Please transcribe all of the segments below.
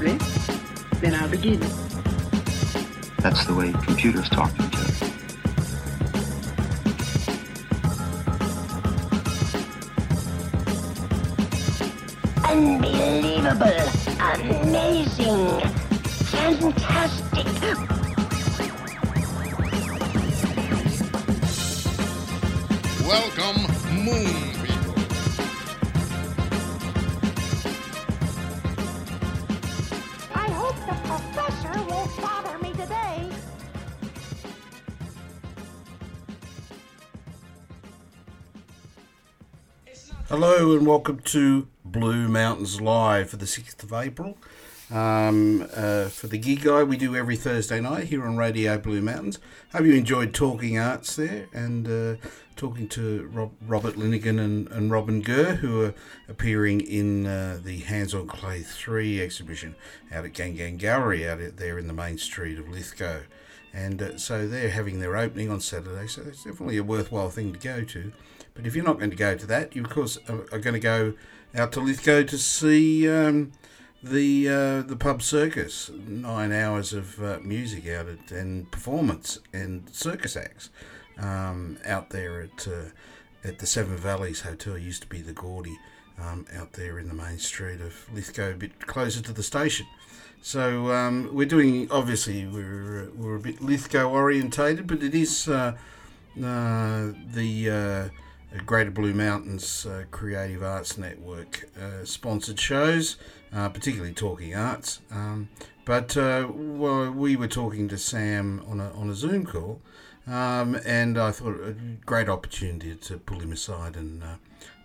sitting comfortably? Then I'll begin. That's the way computers talk to each other. Unbelievable! Amazing! Fantastic! Welcome, Moon And welcome to Blue Mountains Live for the 6th of April. Um, uh, for the gig guy, we do every Thursday night here on Radio Blue Mountains. Hope you enjoyed Talking Arts there and uh, talking to Rob, Robert Linigan and, and Robin Gurr, who are appearing in uh, the Hands on Clay 3 exhibition out at Gang Gang Gallery out there in the main street of Lithgow. And uh, so they're having their opening on Saturday, so it's definitely a worthwhile thing to go to. But if you're not going to go to that, you of course are, going to go out to Lithgow to see um, the uh, the pub circus. Nine hours of uh, music out at, and performance and circus acts um, out there at uh, at the Seven Valleys Hotel. Used to be the Gordy um, out there in the main street of Lithgow, a bit closer to the station. So um, we're doing obviously we're we're a bit Lithgow orientated, but it is uh, uh, the uh, Greater Blue Mountains uh, Creative Arts Network uh, sponsored shows, uh, particularly Talking Arts. Um, but uh, well, we were talking to Sam on a on a Zoom call, um, and I thought a great opportunity to pull him aside and uh,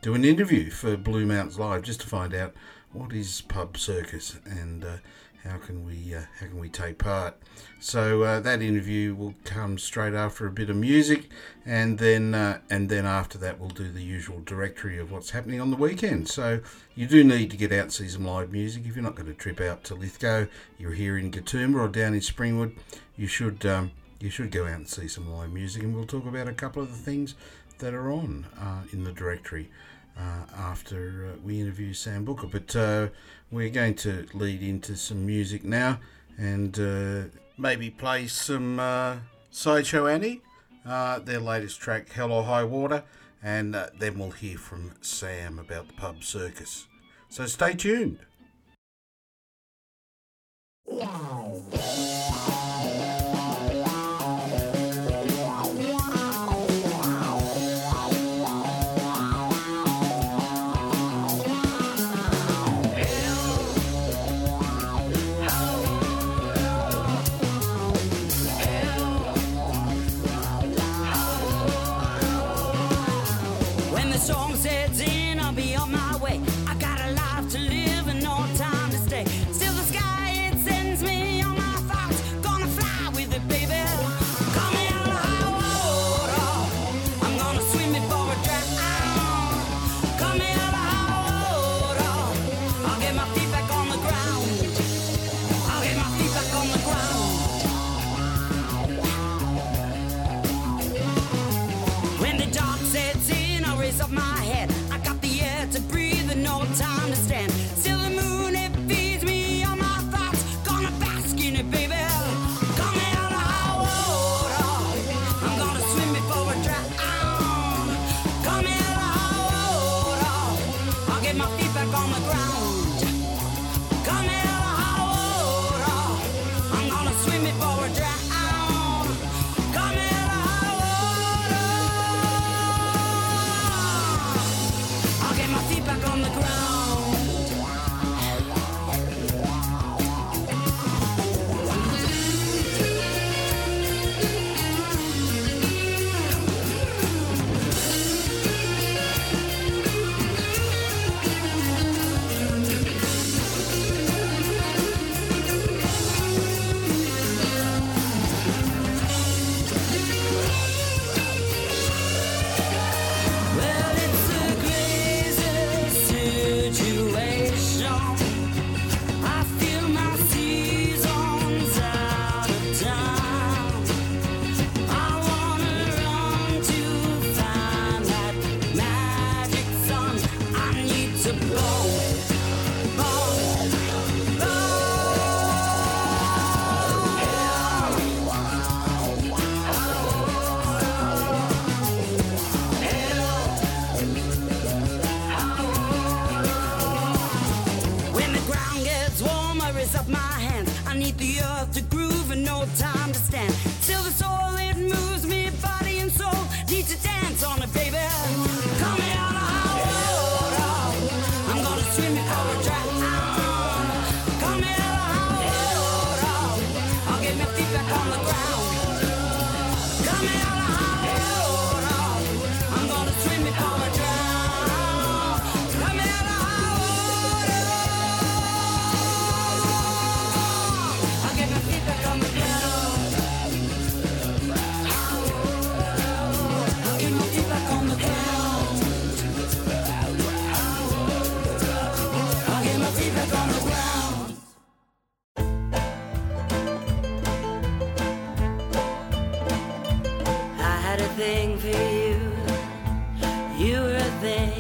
do an interview for Blue Mountains Live just to find out what is pub circus and uh, how can we uh, how can we take part. So uh, that interview will come straight after a bit of music, and then uh, and then after that we'll do the usual directory of what's happening on the weekend. So you do need to get out and see some live music if you're not going to trip out to Lithgow. You're here in Katoomba or down in Springwood. You should um, you should go out and see some live music, and we'll talk about a couple of the things that are on uh, in the directory uh, after uh, we interview Sam Bucca. But uh, we're going to lead into some music now and uh, maybe play some uh, Sideshow Annie, their latest track, Hell or High Water, and then we'll hear from Sam about the pub circus. So stay tuned. raise up my hands. I need the earth to groove and no time to stand. Till the soul, it moves me, body and soul. Need to dance on it, baby. Come here. tarde.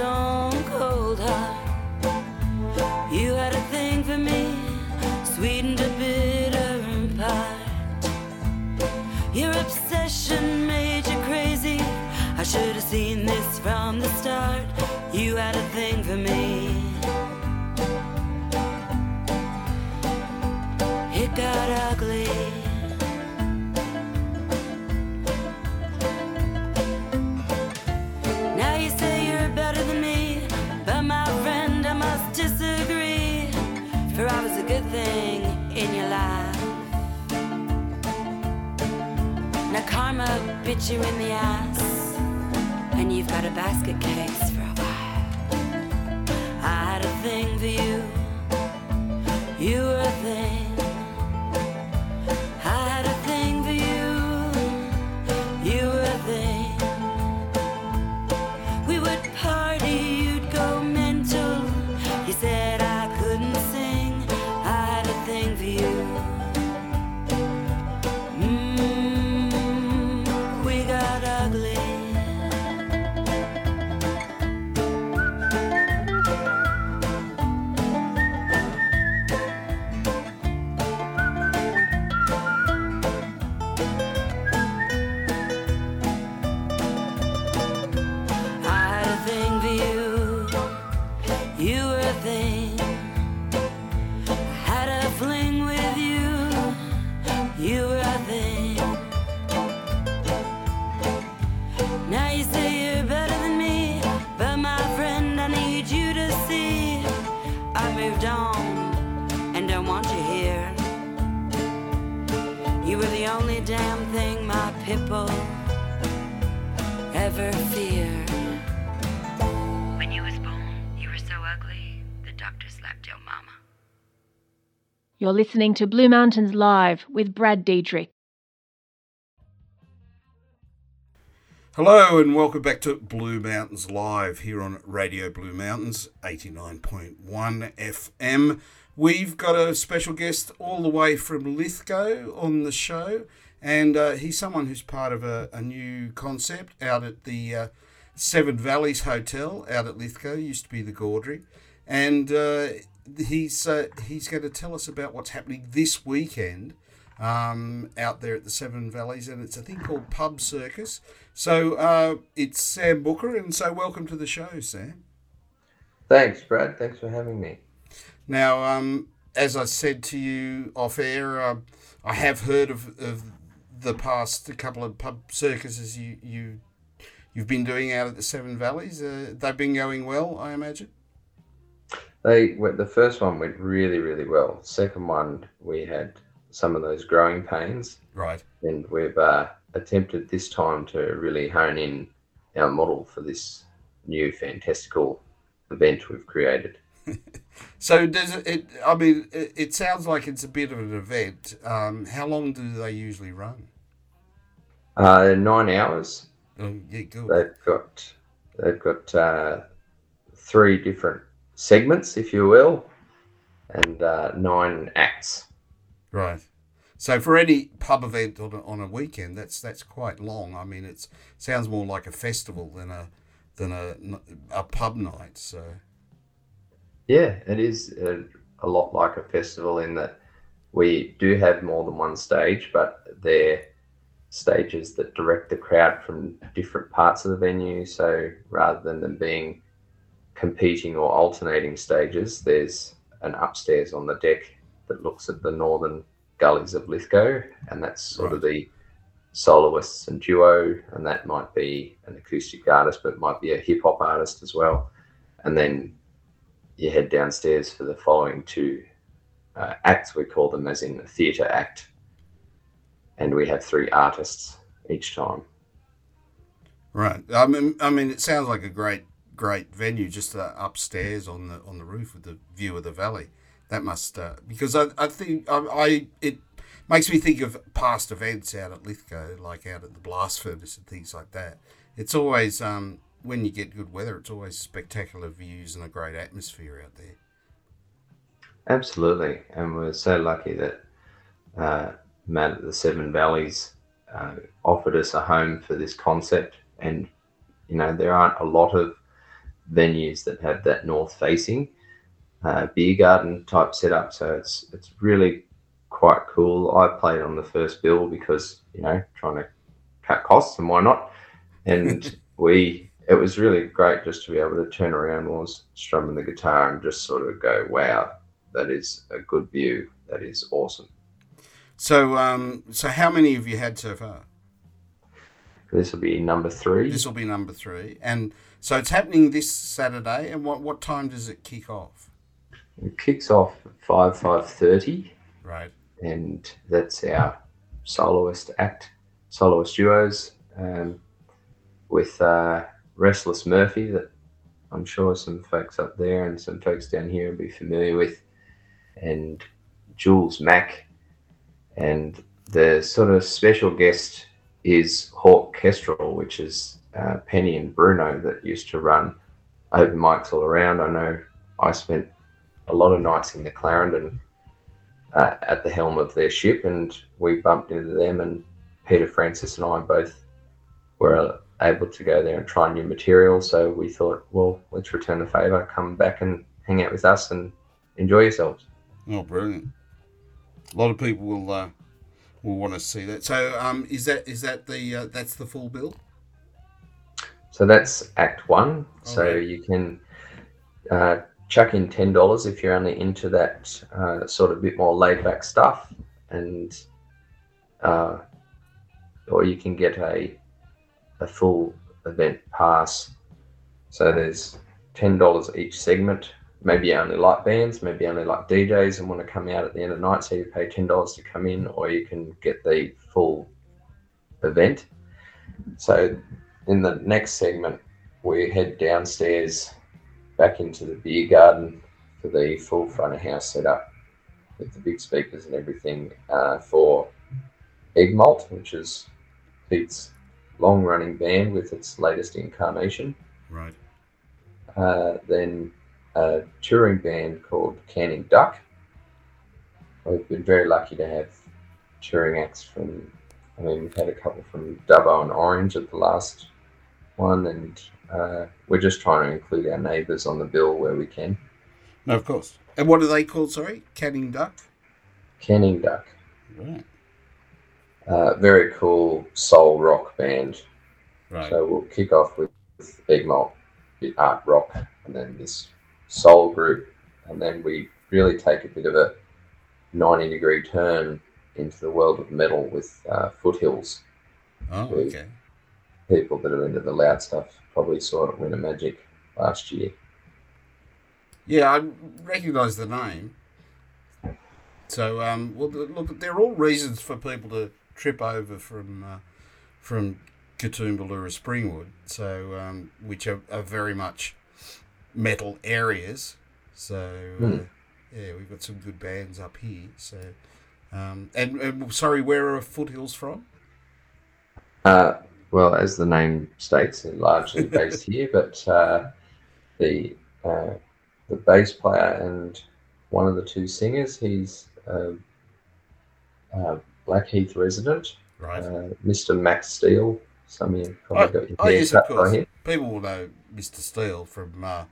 Stone cold heart. You had a thing for me, sweetened a bitter in part. Your obsession made you crazy. I should have seen this from the start. You had a thing for me. It got ugly. Thing in your life. Now karma bit you in the ass, and you've got a basket case for a while. I had a thing for you, you were a thing. You're listening to Blue Mountains Live with Brad Diedrich. Hello and welcome back to Blue Mountains Live here on Radio Blue Mountains 89.1 FM. We've got a special guest all the way from Lithgow on the show, and uh, he's someone who's part of a, a new concept out at the uh, Seven Valleys Hotel out at Lithgow, used to be the Gaudry, and uh, he's uh, he's going to tell us about what's happening this weekend um, out there at the Seven Valleys, and it's a thing called Pub Circus. So uh, it's Sam Bucca, and so welcome to the show, Sam. Thanks, Brad. Thanks for having me. Now, um, as I said to you off air, um, I have heard of, of the past couple of pub circuses you you you've been doing out at the Seven Valleys. Uh, they've been going well, I imagine. They went, the first one went really, really well. Second one, we had some of those growing pains, Right. and we've uh, attempted this time to really hone in our model for this new fantastical event we've created. So does it? it I mean, it, it sounds like it's a bit of an event. Um, how long do they usually run? Uh, nine hours. Oh, yeah, good. They've got they've got uh, three different segments, if you will, and uh, nine acts. Right. So for any pub event on a, on a weekend, that's that's quite long. I mean, it sounds more like a festival than a than a a pub night. So Yeah, it is a, a lot like a festival in that we do have more than one stage, but they're stages that direct the crowd from different parts of the venue. So rather than them being competing or alternating stages, there's an upstairs on the deck that looks at the northern gullies of Lithgow, and that's sort of the soloists and duo, and that might be an acoustic artist, but it might be a hip hop artist as well. And then you head downstairs for the following two uh, acts. We call them as in a theatre act, and we have three artists each time. right. I mean, I mean, it sounds like a great great venue just uh, upstairs on the on the roof with the view of the valley. That must uh, because I I think I, I it makes me think of past events out at Lithgow, like out at the blast furnace and things like that. It's always um, when you get good weather, it's always spectacular views and a great atmosphere out there. Absolutely, and we're so lucky that uh, Matt at the Seven Valleys uh, offered us a home for this concept. And you know, there aren't a lot of venues that have that north facing uh, beer garden type setup. So it's it's really quite cool. I played on the first bill because you know trying to cut costs and why not. And we it was really great just to be able to turn around while I was strumming the guitar and just sort of go, wow, that is a good view. That is awesome. So, um, so how many have you had so far? This will be number three. This will be number three, and so it's happening this Saturday. And what what time does it kick off? It kicks off at five five thirty, Right. and that's our soloist act, soloist duos, um, with uh, Restless Murphy that I'm sure some folks up there and some folks down here will be familiar with, and Jules Mack, and the sort of special guest is Hawk Kestrel, which is uh, Penny and Bruno that used to run open mics all around. I know I spent a lot of nights in the Clarendon uh, at the helm of their ship, and we bumped into them. And Peter Francis and I both were able to go there and try new material. So we thought, well, let's return the favour, come back and hang out with us and enjoy yourselves. Oh, brilliant! A lot of people will uh, will want to see that. So, um, is that is that the uh, that's the full bill? So that's Act One. So you can uh, chuck in ten dollars if you're only into that uh, sort of bit more laid back stuff, and uh, or you can get a a full event pass. So there's ten dollars each segment. Maybe you only like bands, maybe you only like DJs and want to come out at the end of the night, so you pay ten dollars to come in, or you can get the full event. So in the next segment, we head downstairs back into the beer garden for the full front of house setup with the big speakers and everything uh, for Egg Malt, which is Pete's long running band with its latest incarnation. Right. Uh, then a touring band called Canning Duck. We've been very lucky to have touring acts from, I mean, we've had a couple from Dubbo and Orange at the last one, and uh, we're just trying to include our neighbours on the bill where we can. No, of course. And what are they called? Sorry, Canning Duck. Canning Duck, Right. uh, very cool soul rock band. Right. So we'll kick off with Big Malt, the art rock, and then this soul group, and then we really take a bit of a 90 degree turn into the world of metal with uh, Foothills. oh, okay. People that are into the loud stuff probably saw it at Winter Magic last year. Yeah, I recognise the name. So, um, well, look, there are all reasons for people to trip over from uh, from Katoomba or Springwood, so um, which are, are very much metal areas. So, uh, Hmm. yeah, we've got some good bands up here. So, um, and, and sorry, where are Foothills from? Uh, well, as the name states, they're largely based here, but uh, the uh, the bass player and one of the two singers, he's a, a Blackheath resident, Right. uh, Mr. Max Steele. Some of you probably Oh, got your oh, yes, of course. him. People will know Mr. Steele from uh,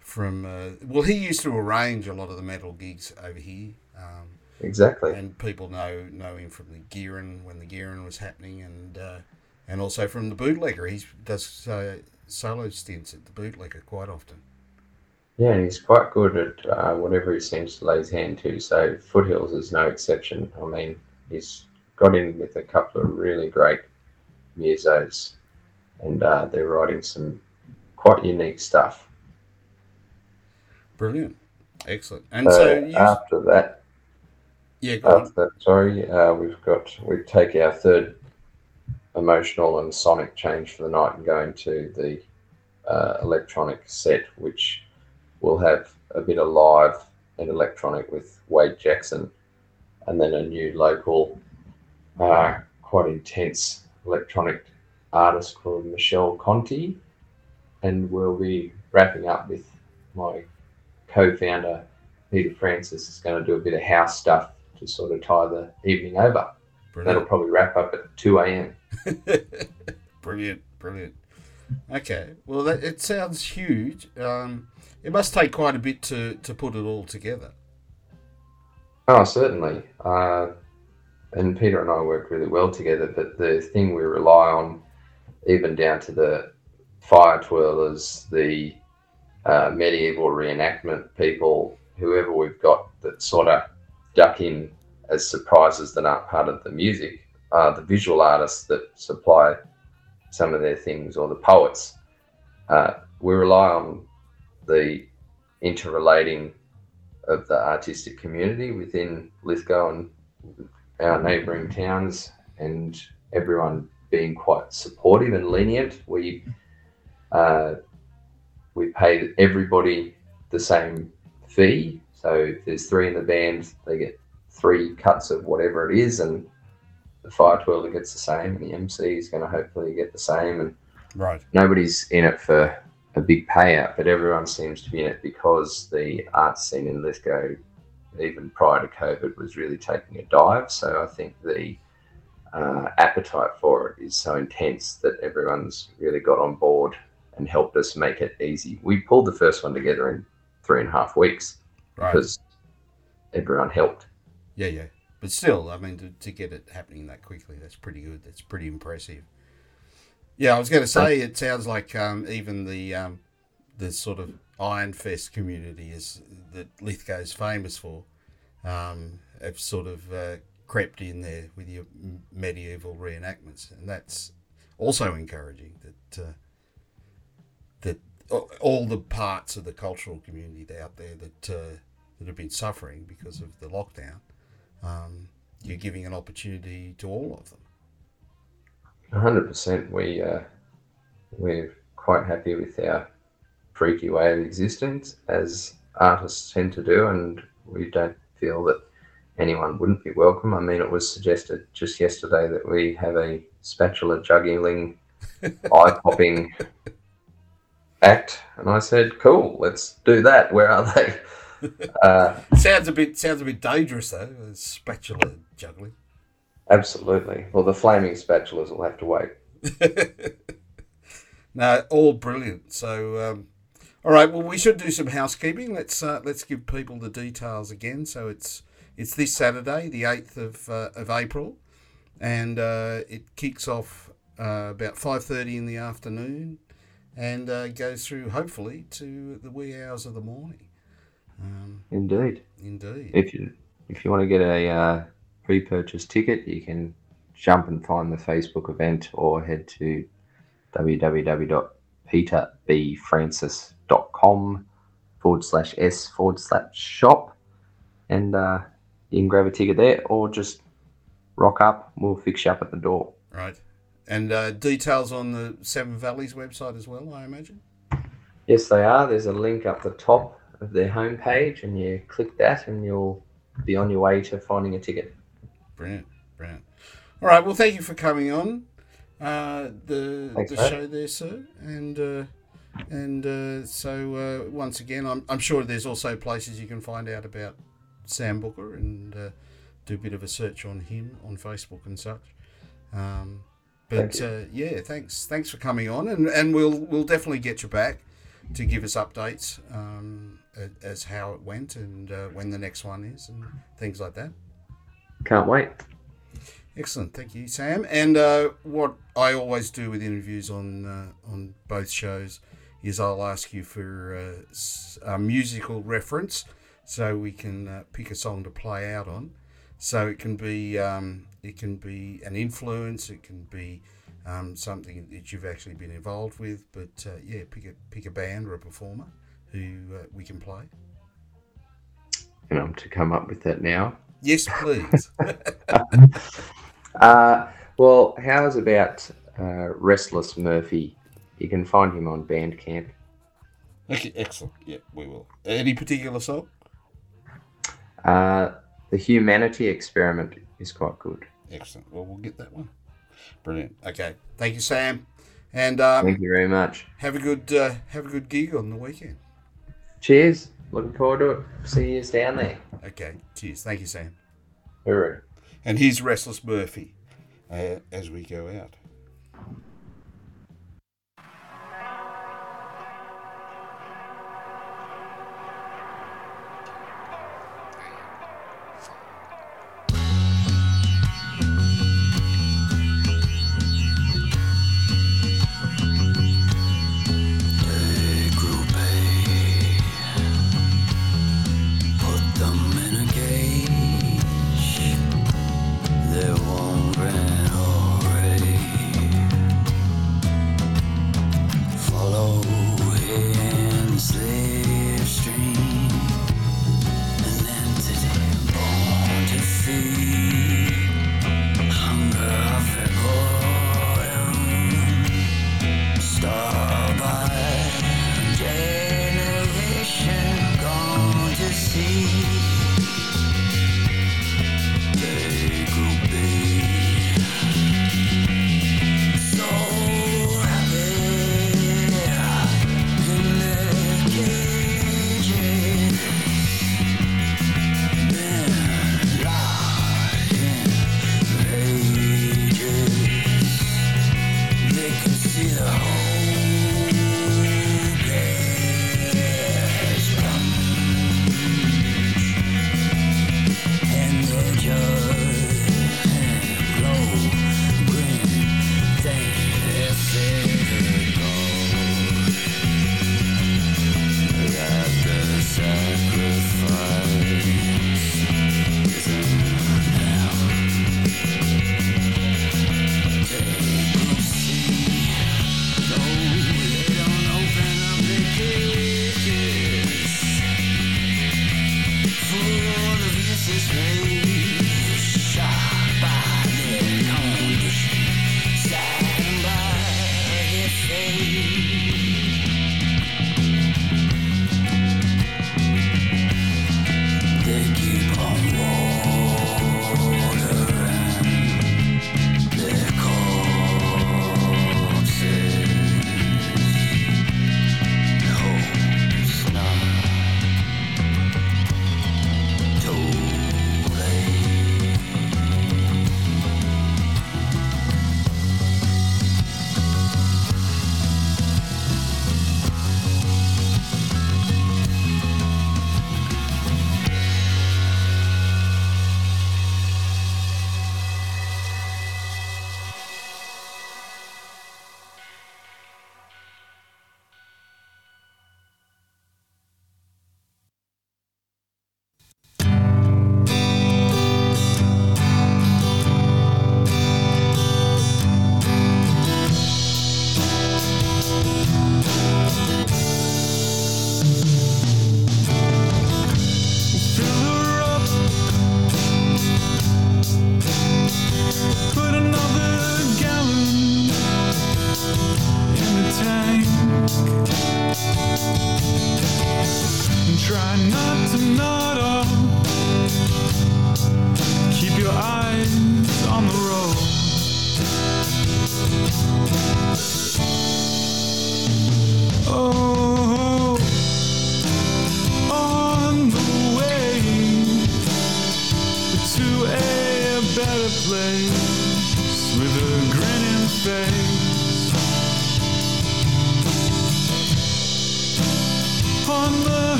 from uh, well, he used to arrange a lot of the metal gigs over here, um, Exactly. and people know know him from the Gearin when the Gearin was happening, and uh, and also from the Bootlegger. He does uh, solo stints at the Bootlegger quite often. Yeah, and he's quite good at uh, whatever he seems to lay his hand to. So Foothills is no exception. I mean, he's got in with a couple of really great musos, and uh, they're writing some quite unique stuff. Brilliant, excellent. And So, so, you, after that, yeah, after that, sorry, uh, we've got we take our third emotional and sonic change for the night and go into the uh, electronic set, which will have a bit of live and electronic with Wade Jackson, and then a new local, uh, quite intense electronic artist called Michelle Conti, and we'll be wrapping up with my co-founder Peter Francis is going to do a bit of house stuff to sort of tie the evening over. That'll probably wrap up at 2 a.m. brilliant, brilliant. Okay. Well, that, it sounds huge. Um, it must take quite a bit to, to put it all together. Oh, certainly. Uh, and Peter and I work really well together. But the thing we rely on, even down to the fire twirlers, the uh, medieval reenactment people, whoever we've got that sort of duck in as surprises that aren't part of the music, uh, the visual artists that supply some of their things, or the poets. Uh, we rely on the interrelating of the artistic community within Lithgow and our neighbouring towns, and everyone being quite supportive and lenient. We uh, we pay everybody the same fee. So if there's three in the band, they get three cuts of whatever it is, and the fire twirler gets the same, and the MC is going to hopefully get the same, and Right. nobody's in it for a big payout, but everyone seems to be in it because the art scene in Lithgow, even prior to COVID, was really taking a dive. So I think the uh, appetite for it is so intense that everyone's really got on board and helped us make it easy. We pulled the first one together in three and a half weeks Right. because everyone helped. Yeah, yeah. But still, I mean, to, to get it happening that quickly, that's pretty good. That's pretty impressive. Yeah, I was going to say, it sounds like um, even the um, the sort of Iron Fest community is that Lithgow is famous for, um, have sort of uh, crept in there with your medieval reenactments, and that's also encouraging that uh, that all the parts of the cultural community out there that uh, that have been suffering because of the lockdown, um, you're giving an opportunity to all of them. hundred percent. We uh, we're quite happy with our freaky way of existence, as artists tend to do, and we don't feel that anyone wouldn't be welcome. I mean, it was suggested just yesterday that we have a spatula juggling, eye popping act, and I said, "Cool, let's do that." Where are they? Uh, sounds a bit sounds a bit dangerous though. Spatula juggling. absolutely. Well, the flaming spatulas will have to wait. No, all brilliant. So, um, all right. Well, we should do some housekeeping. Let's uh, let's give people the details again. So it's it's this Saturday, the eighth of uh, of April, and uh, it kicks off uh, about five thirty in the afternoon, and uh, goes through hopefully to the wee hours of the morning. Um, Indeed. indeed. If you if you want to get a uh, pre-purchase ticket, you can jump and find the Facebook event or head to www.peterbfrancis.com forward slash s forward slash shop, and uh, you can grab a ticket there, or just rock up. We'll fix you up at the door. Right. And uh, details on the Seven Valleys website as well, I imagine. Yes, they are. There's a link up the top of their homepage, and you click that, and you'll be on your way to finding a ticket. Brilliant, brilliant. All right. Well, thank you for coming on uh, the Thanks, the mate. show there, sir. And uh, and uh, so uh, once again, I'm I'm sure there's also places you can find out about Sam Bucca and uh, do a bit of a search on him on Facebook and such. Um, but Thank uh, yeah, thanks thanks for coming on, and, and we'll we'll definitely get you back to give us updates um, as how it went and uh, when the next one is and things like that. Can't wait. Excellent, thank you, Sam. And uh, what I always do with interviews on uh, on both shows is I'll ask you for uh, s- a musical reference, so we can uh, pick a song to play out on. So it can be um, it can be an influence, it can be um, something that you've actually been involved with. But uh, yeah, pick a pick a band or a performer who uh, we can play. And I'm to come up with that now. Yes, please. Uh, well, how's about uh, Restless Murphy? You can find him on Bandcamp. okay, excellent. Yeah, we will. Any particular song? Uh, the Humanity Experiment is quite good. Excellent. Well, we'll get that one. Brilliant. Okay. Thank you, Sam. And um, Thank you very much. have a good uh, have a good gig on the weekend. Cheers. Looking forward to it. See you down there. Okay. Cheers. Thank you, Sam. Hooroo. And here's Restless Murphy uh, as we go out.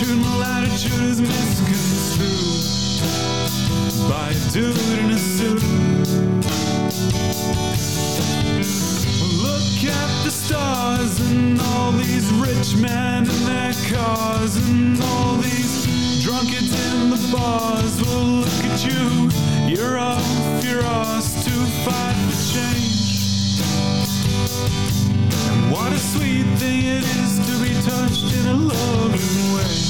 Longitude and latitude is misconstrued by a dude in a suit. Look at the stars and all these rich men in their cars and all these drunkards in the bars. Well, look at you, you're off your ass to fight for change. And what a sweet thing it is to be touched in a loving way.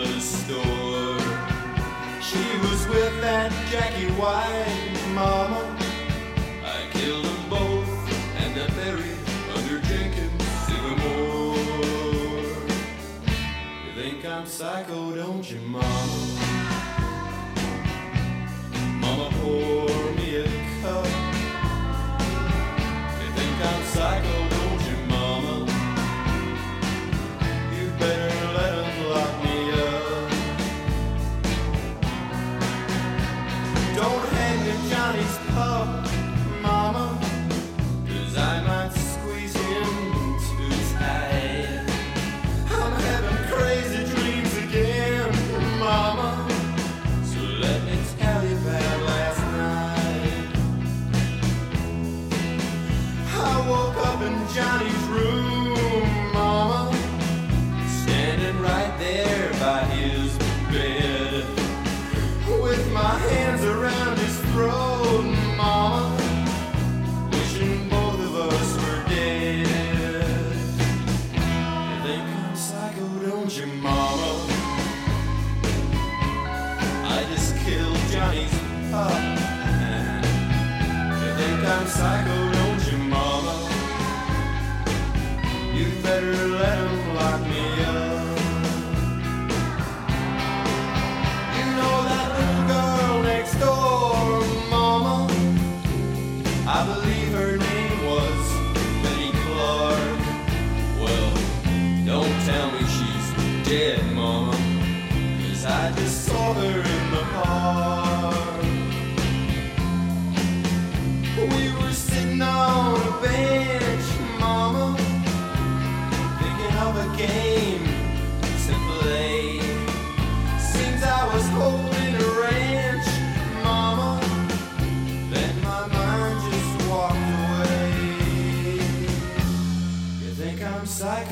at store. She was with that Jackie White mama. I killed them both and I buried under Jenkins Sycamore. You think I'm psycho, don't you, mama? Mama, pour me a cup. You think I'm psycho,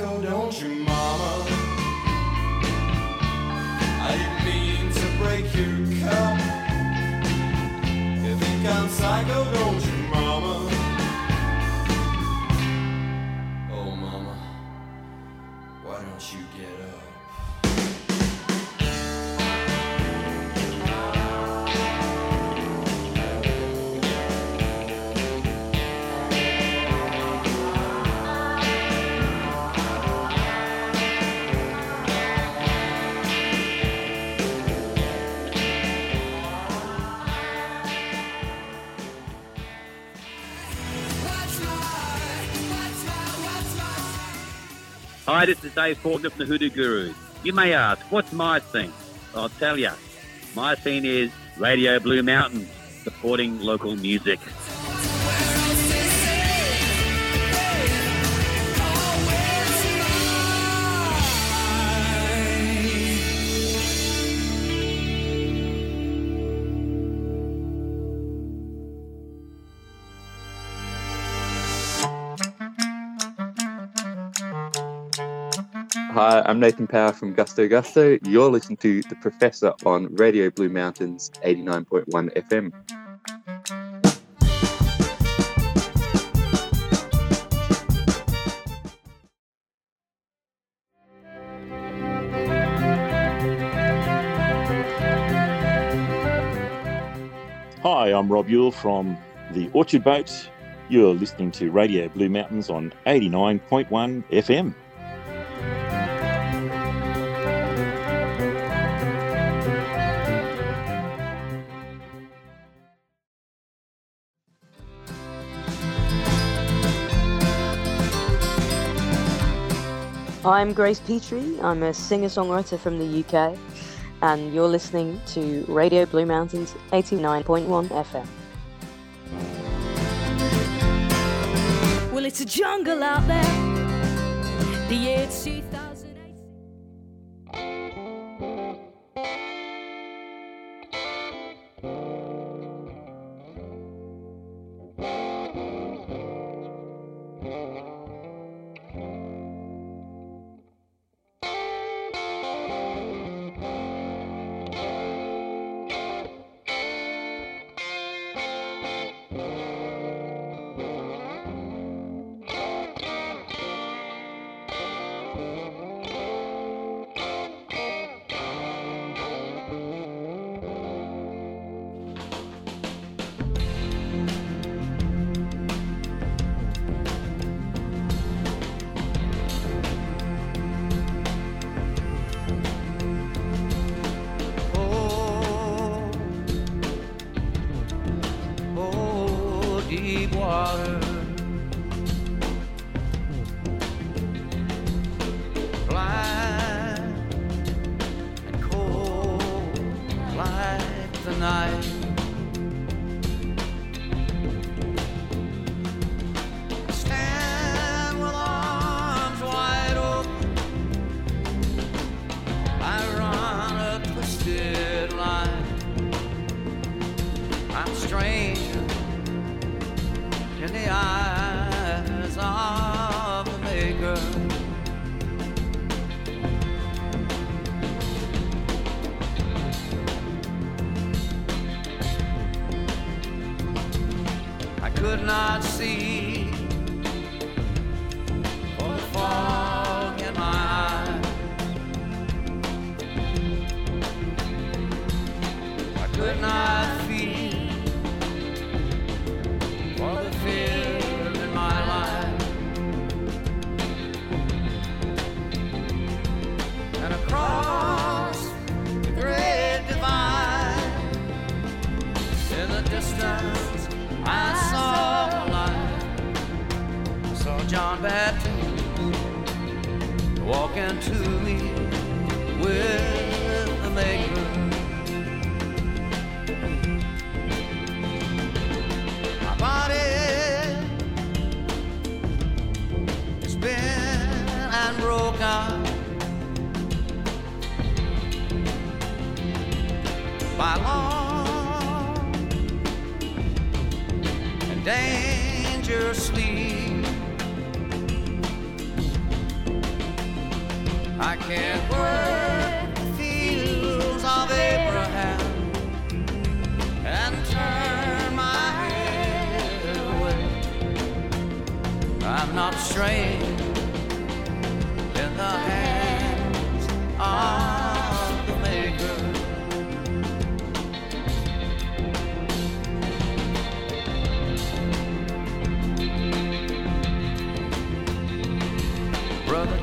I'm don't you, Dave Faulkner from the Hoodoo Gurus. You may ask, what's my thing? I'll tell you. My thing is Radio Blue Mountains, supporting local music. Hi, I'm Nathan Power from Gusto Gusto. You're listening to The Professor on Radio Blue Mountains 89.1 FM. Hi, I'm Rob Yule from the Orchard Boat. You're listening to Radio Blue Mountains on 89.1 FM. I'm Grace Petrie. I'm a singer songwriter from the UK, and you're listening to Radio Blue Mountains 89.1 FM. Well, it's a jungle out there. The year the night.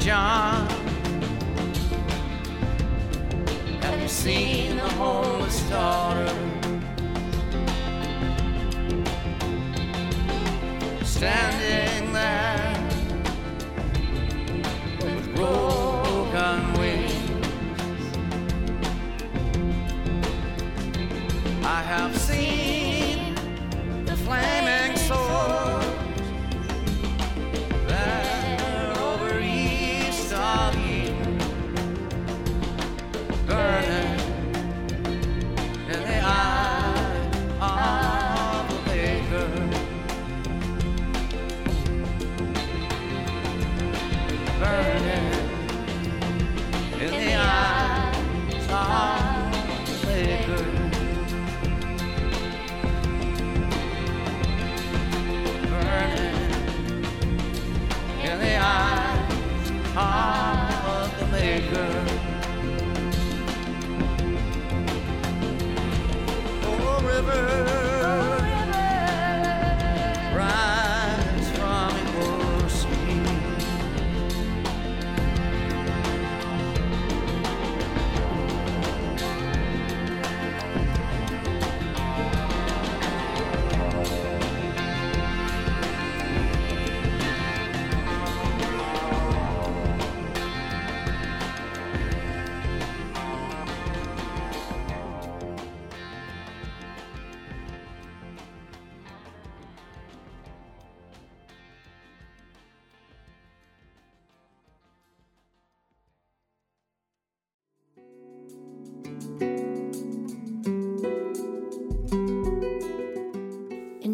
John. Have you seen the homeless daughter? Standing there with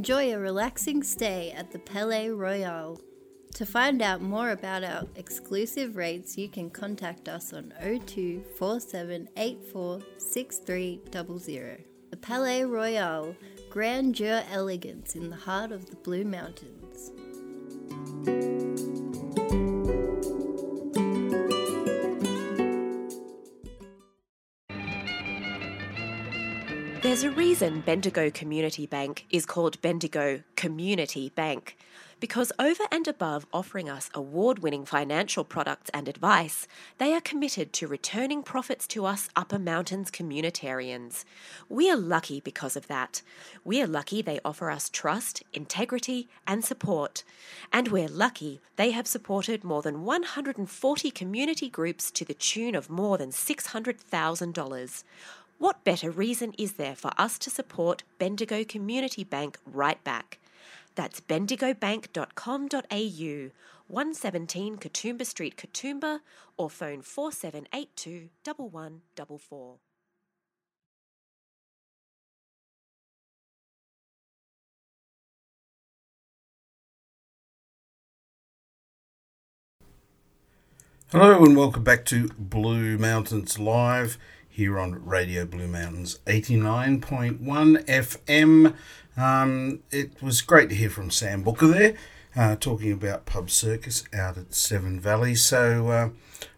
Enjoy a relaxing stay at the Palais Royal. To find out more about our exclusive rates, you can contact us on 02 4784 6300. The Palais Royal, grandeur elegance in the heart of the Blue Mountains. Reason Bendigo Community Bank is called Bendigo Community Bank. Because over and above offering us award winning financial products and advice, they are committed to returning profits to us Upper Mountains communitarians. We are lucky because of that. We are lucky they offer us trust, integrity, and support. And we're lucky they have supported more than 140 community groups to the tune of more than $600,000. What better reason is there for us to support Bendigo Community Bank right back? That's bendigobank.com.au, 117 Katoomba Street, Katoomba, or phone 4782 1144. Hello and welcome back to Blue Mountains Live here on Radio Blue Mountains 89.1 FM. Um, it was great to hear from Sam Bucca there, uh, talking about Pub Circus out at Seven Valleys. So uh,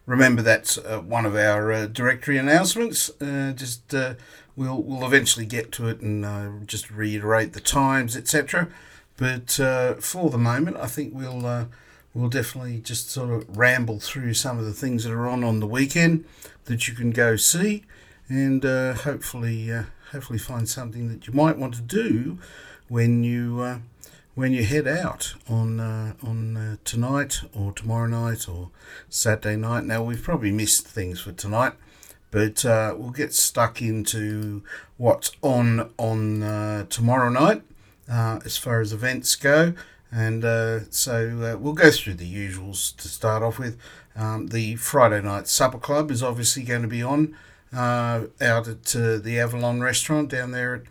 remember that's uh, one of our uh, directory announcements. Uh, just uh, we'll we'll eventually get to it and just reiterate the times, etc. But for the moment, I think we'll we'll definitely just sort of ramble through some of the things that are on on the weekend that you can go see, and uh, hopefully uh, hopefully find something that you might want to do when you uh, when you head out on uh, on uh, tonight or tomorrow night or Saturday night. Now we've probably missed things for tonight, but uh, we'll get stuck into what's on on tomorrow night as far as events go. And uh, so we'll go through the usuals to start off with. Um, the Friday night supper club is obviously going to be on out at the Avalon restaurant down there at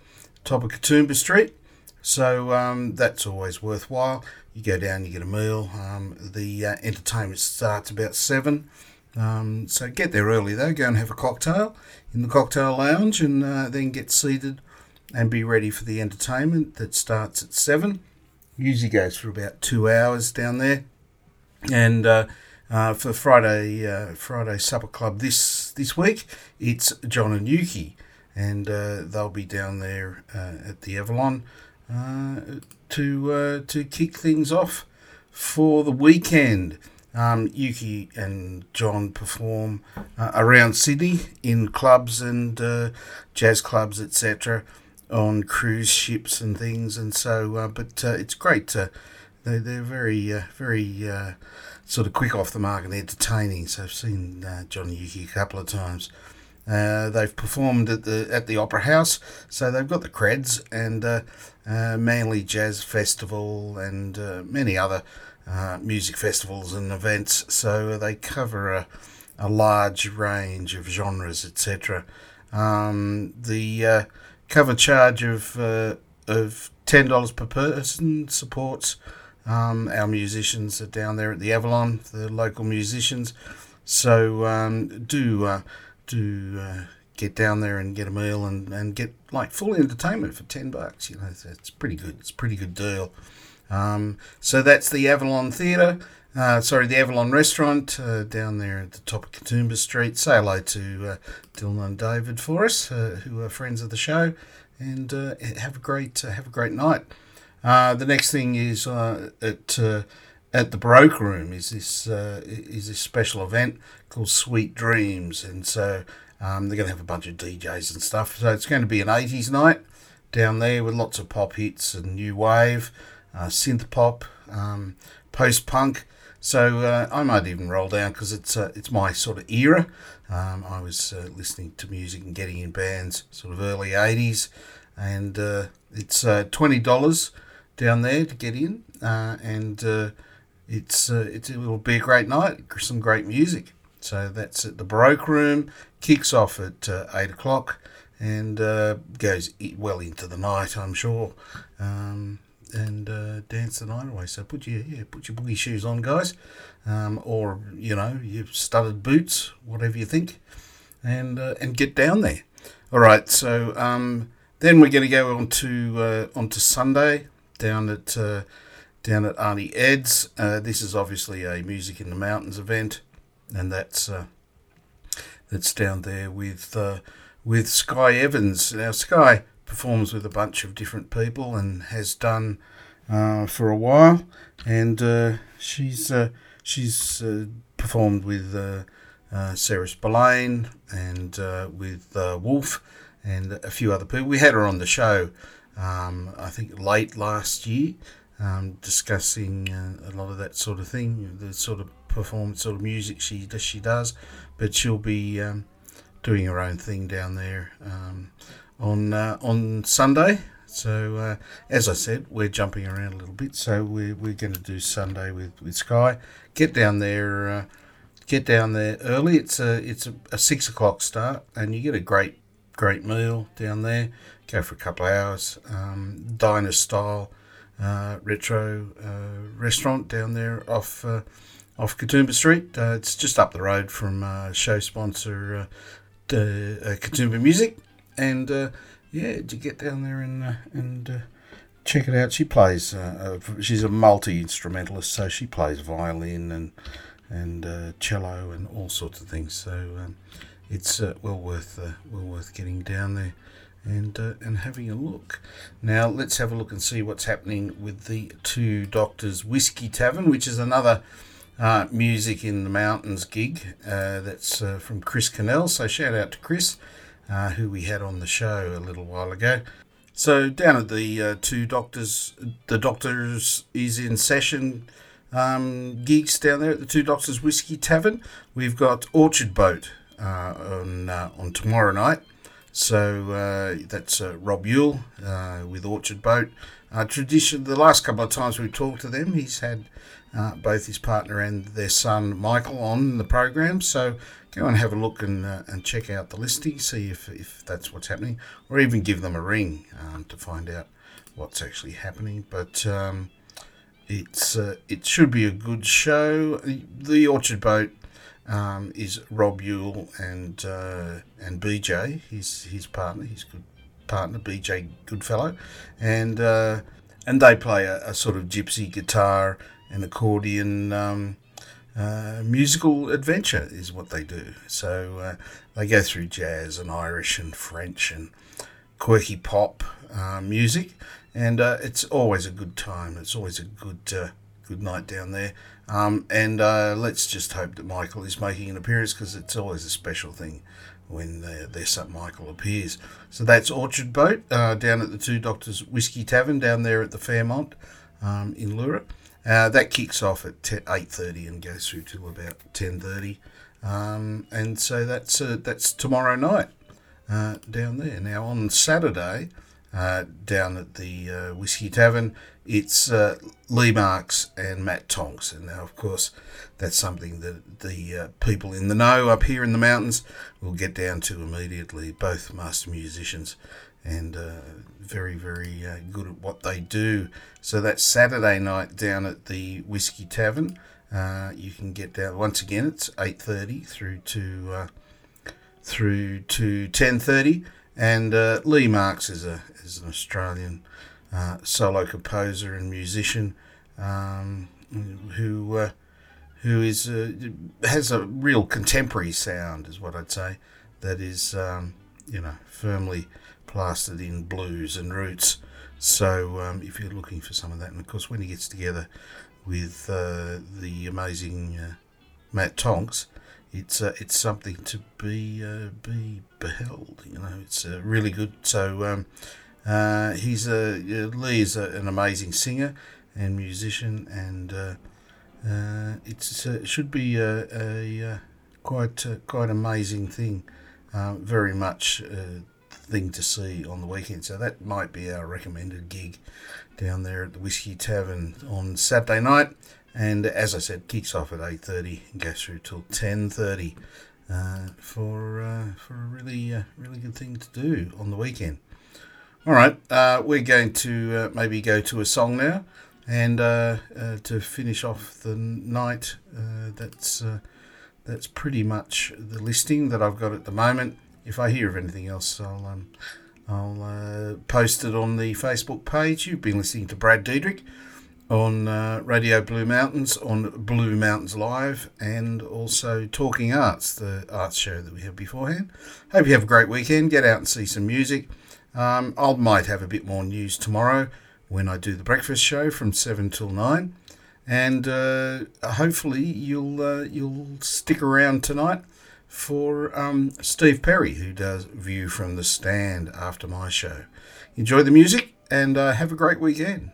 top of Katoomba Street. So um, that's always worthwhile. You go down, you get a meal. Um, the uh, entertainment starts about seven. Um, so get there early though. Go and have a cocktail in the cocktail lounge, and uh, then get seated and be ready for the entertainment that starts at seven. Usually goes for about two hours down there. And uh, uh for Friday uh, Friday supper club this this week, it's John and Yuki, and uh, they'll be down there at the Avalon. Uh, to uh, to kick things off for the weekend. Um, Yuki and John perform uh, around Sydney in clubs and uh, jazz clubs, etc., on cruise ships and things. And so, uh, but uh, it's great. To, they they're very very sort of quick off the mark and entertaining. So I've seen John and Yuki a couple of times. Uh, they've performed at the at the Opera House, so they've got the creds and uh, uh, Manly Jazz Festival and uh, many other uh, music festivals and events. So they cover a, a large range of genres, etc. Um, the uh, cover charge of of ten dollars per person supports um, our musicians are down there at the Avalon, the local musicians. So um, do to uh, get down there and get a meal and, and get like full entertainment for 10 bucks. You know, it's, it's pretty good. It's a pretty good deal. Um, so that's the Avalon Theatre. Uh, sorry, the Avalon Restaurant uh, down there at the top of Katoomba Street. Say hello to uh, Dylan and David for us, uh, who are friends of the show, and uh, have a great have a great night. the next thing is at at the Baroque Room is this is this special event called Sweet Dreams, and so um, they're going to have a bunch of DJs and stuff. So it's going to be an 80s night down there with lots of pop hits and new wave, uh, synth pop, um, post punk. So uh, I might even roll down because it's uh, it's my sort of era. Um, I was uh, listening to music and getting in bands sort of early 80s, and uh, it's uh, twenty dollars down there to get in, and it's, it's it will be a great night. Some great music. So that's at the Baroque Room. Kicks off at uh, 8 o'clock and uh, goes well into the night, I'm sure. Um, and uh, dance the night away. So put your yeah, put your boogie shoes on, guys, um, or you know your studded boots, whatever you think, and uh, and get down there. All right, so um, then we're going to go on to uh, on to Sunday down at uh, down at Arnie Ed's. Uh, this is obviously a music in the mountains event and that's uh, that's down there with uh, with Sky Evans. Now Sky performs with a bunch of different people and has done uh, for a while, and uh, she's uh, she's uh, performed with Sarah Spillane and with Wolf and a few other people. We had her on the show, um, I think late last year, um, discussing a lot of that sort of thing, the sort of performance sort of music she does, she does, but she'll be um, doing her own thing down there um, on uh, on Sunday. So uh, as I said, we're jumping around a little bit, so we're, we're going to do Sunday with, with Sky. Get down there, uh, get down there early. It's a it's a, a, six o'clock start, and you get a great great meal down there. Go for a couple of hours, um, diner style uh, retro uh, restaurant down there off uh, off Katoomba Street. It's just up the road from show sponsor uh Katoomba Music, and uh, yeah, to get down there and uh, and check it out. She plays. she's a multi instrumentalist, so she plays violin and and cello and all sorts of things. So um, it's well worth well worth getting down there and uh, and having a look. Now let's have a look and see what's happening with the Two Doctors Whiskey Tavern, which is another uh, Music in the Mountains gig. Uh, that's uh, from Chris Cannell. So shout out to Chris, uh, who we had on the show a little while ago. So down at the uh, two doctors, the doctors is in session um, gigs down there at the Two Doctors Whiskey Tavern. We've got Orchard Boat uh, on uh, on tomorrow night. So uh, that's uh, Rob Yule uh, with Orchard Boat. Uh, tradition. The last couple of times we've talked to them, he's had both his partner and their son Michael on the program. So go and have a look and uh, and check out the listing, see if if that's what's happening, or even give them a ring um, to find out what's actually happening. But um, it's uh, it should be a good show. The Orchard Boat um, is Rob Yule and uh, and BJ, his his partner, his good partner, BJ Goodfellow, and uh, and they play a, a, sort of gypsy guitar and accordion um, uh, musical adventure is what they do. So uh, they go through jazz and Irish and French and quirky pop uh, music, and uh, it's always a good time. It's always a good good night down there. Um, and uh, let's just hope that Michael is making an appearance because it's always a special thing when their son Michael appears. So that's Orchard Boat uh, down at the Two Doctors Whiskey Tavern down there at the Fairmont um, in Leura. Uh, that kicks off at 8.30 and goes through till about 10.30. Um, and so that's uh, that's tomorrow night uh, down there. Now on Saturday, uh, down at the uh, Whiskey Tavern. It's uh, Lee Marks and Matt Tonks. And now, of course, that's something that the people in the know up here in the mountains will get down to immediately. Both master musicians and uh, very, very good at what they do. So that's Saturday night down at the Whiskey Tavern. you can get down once again. It's eight thirty through to through to ten thirty. And uh, Lee Marks is a is an Australian uh, solo composer and musician um, who uh, who is uh, has a real contemporary sound, is what I'd say. That is um, you know firmly plastered in blues and roots. So um, if you're looking for some of that, and of course when he gets together with uh, the amazing uh, Matt Tonks it's uh, it's something to be uh, be beheld. You know, it's uh, really good. So um, uh, he's a Lee is a, an amazing singer and musician, and it should be a, a quite quite amazing thing. very much thing to see on the weekend. So that might be our recommended gig down there at the Whiskey Tavern on Saturday night and as I said, kicks off at eight thirty and goes through till ten thirty uh, for uh, for a really uh, really good thing to do on the weekend. All right, uh, we're going to uh, maybe go to a song now, and uh, to finish off the night. that's that's pretty much the listing that I've got at the moment. If I hear of anything else, I'll um, I'll post it on the Facebook page. You've been listening to Brad Diedrich on uh, Radio Blue Mountains, on Blue Mountains Live, and also Talking Arts, the arts show that we have beforehand. Hope you have a great weekend. Get out and see some music. Um, I might have a bit more news tomorrow when I do the breakfast show from seven till nine, and uh, hopefully you'll uh, you'll stick around tonight for um, Steve Perry, who does View from the Stand after my show. Enjoy the music and uh, have a great weekend.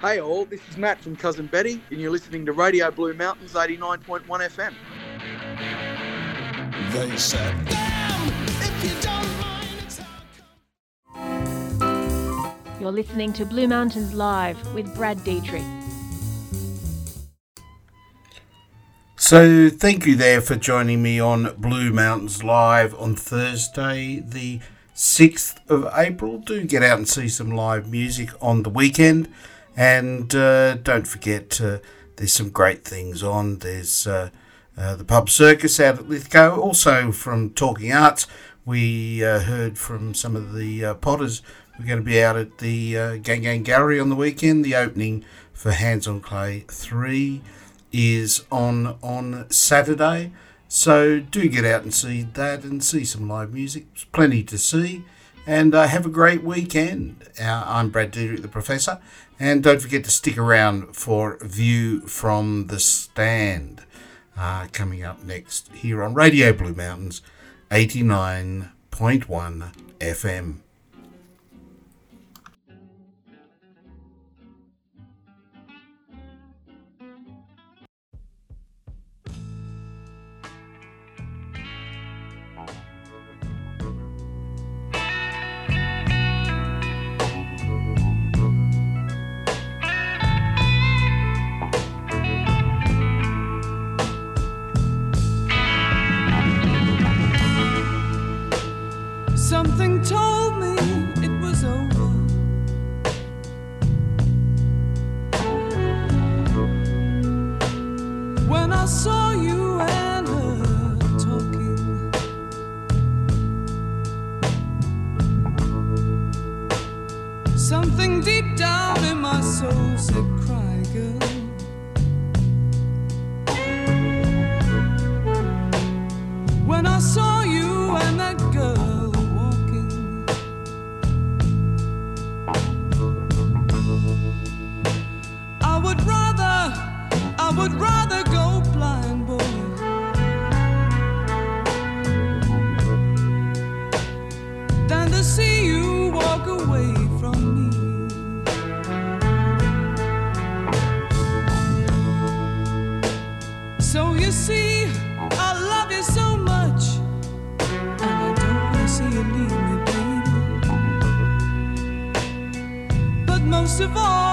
Hey all, this is Matt from Cousin Betty, and you're listening to Radio Blue Mountains 89.1 FM. They said, You're listening to Blue Mountains Live with Brad Dietrich. So, thank you there for joining me on Blue Mountains Live on Thursday, the 6th of April. Do get out and see some live music on the weekend. And uh, don't forget, uh, there's some great things on. There's uh, uh, the pub circus out at Lithgow. Also, from Talking Arts, we uh, heard from some of the uh, potters. We're going to be out at the Gang Gang Gallery on the weekend. The opening for Hands on Clay 3 is on on Saturday. So do get out and see that and see some live music. There's plenty to see. And uh, have a great weekend. Uh, I'm Brad Dietrich, the Professor. And don't forget to stick around for View from the Stand uh, coming up next here on Radio Blue Mountains 89.1 FM. But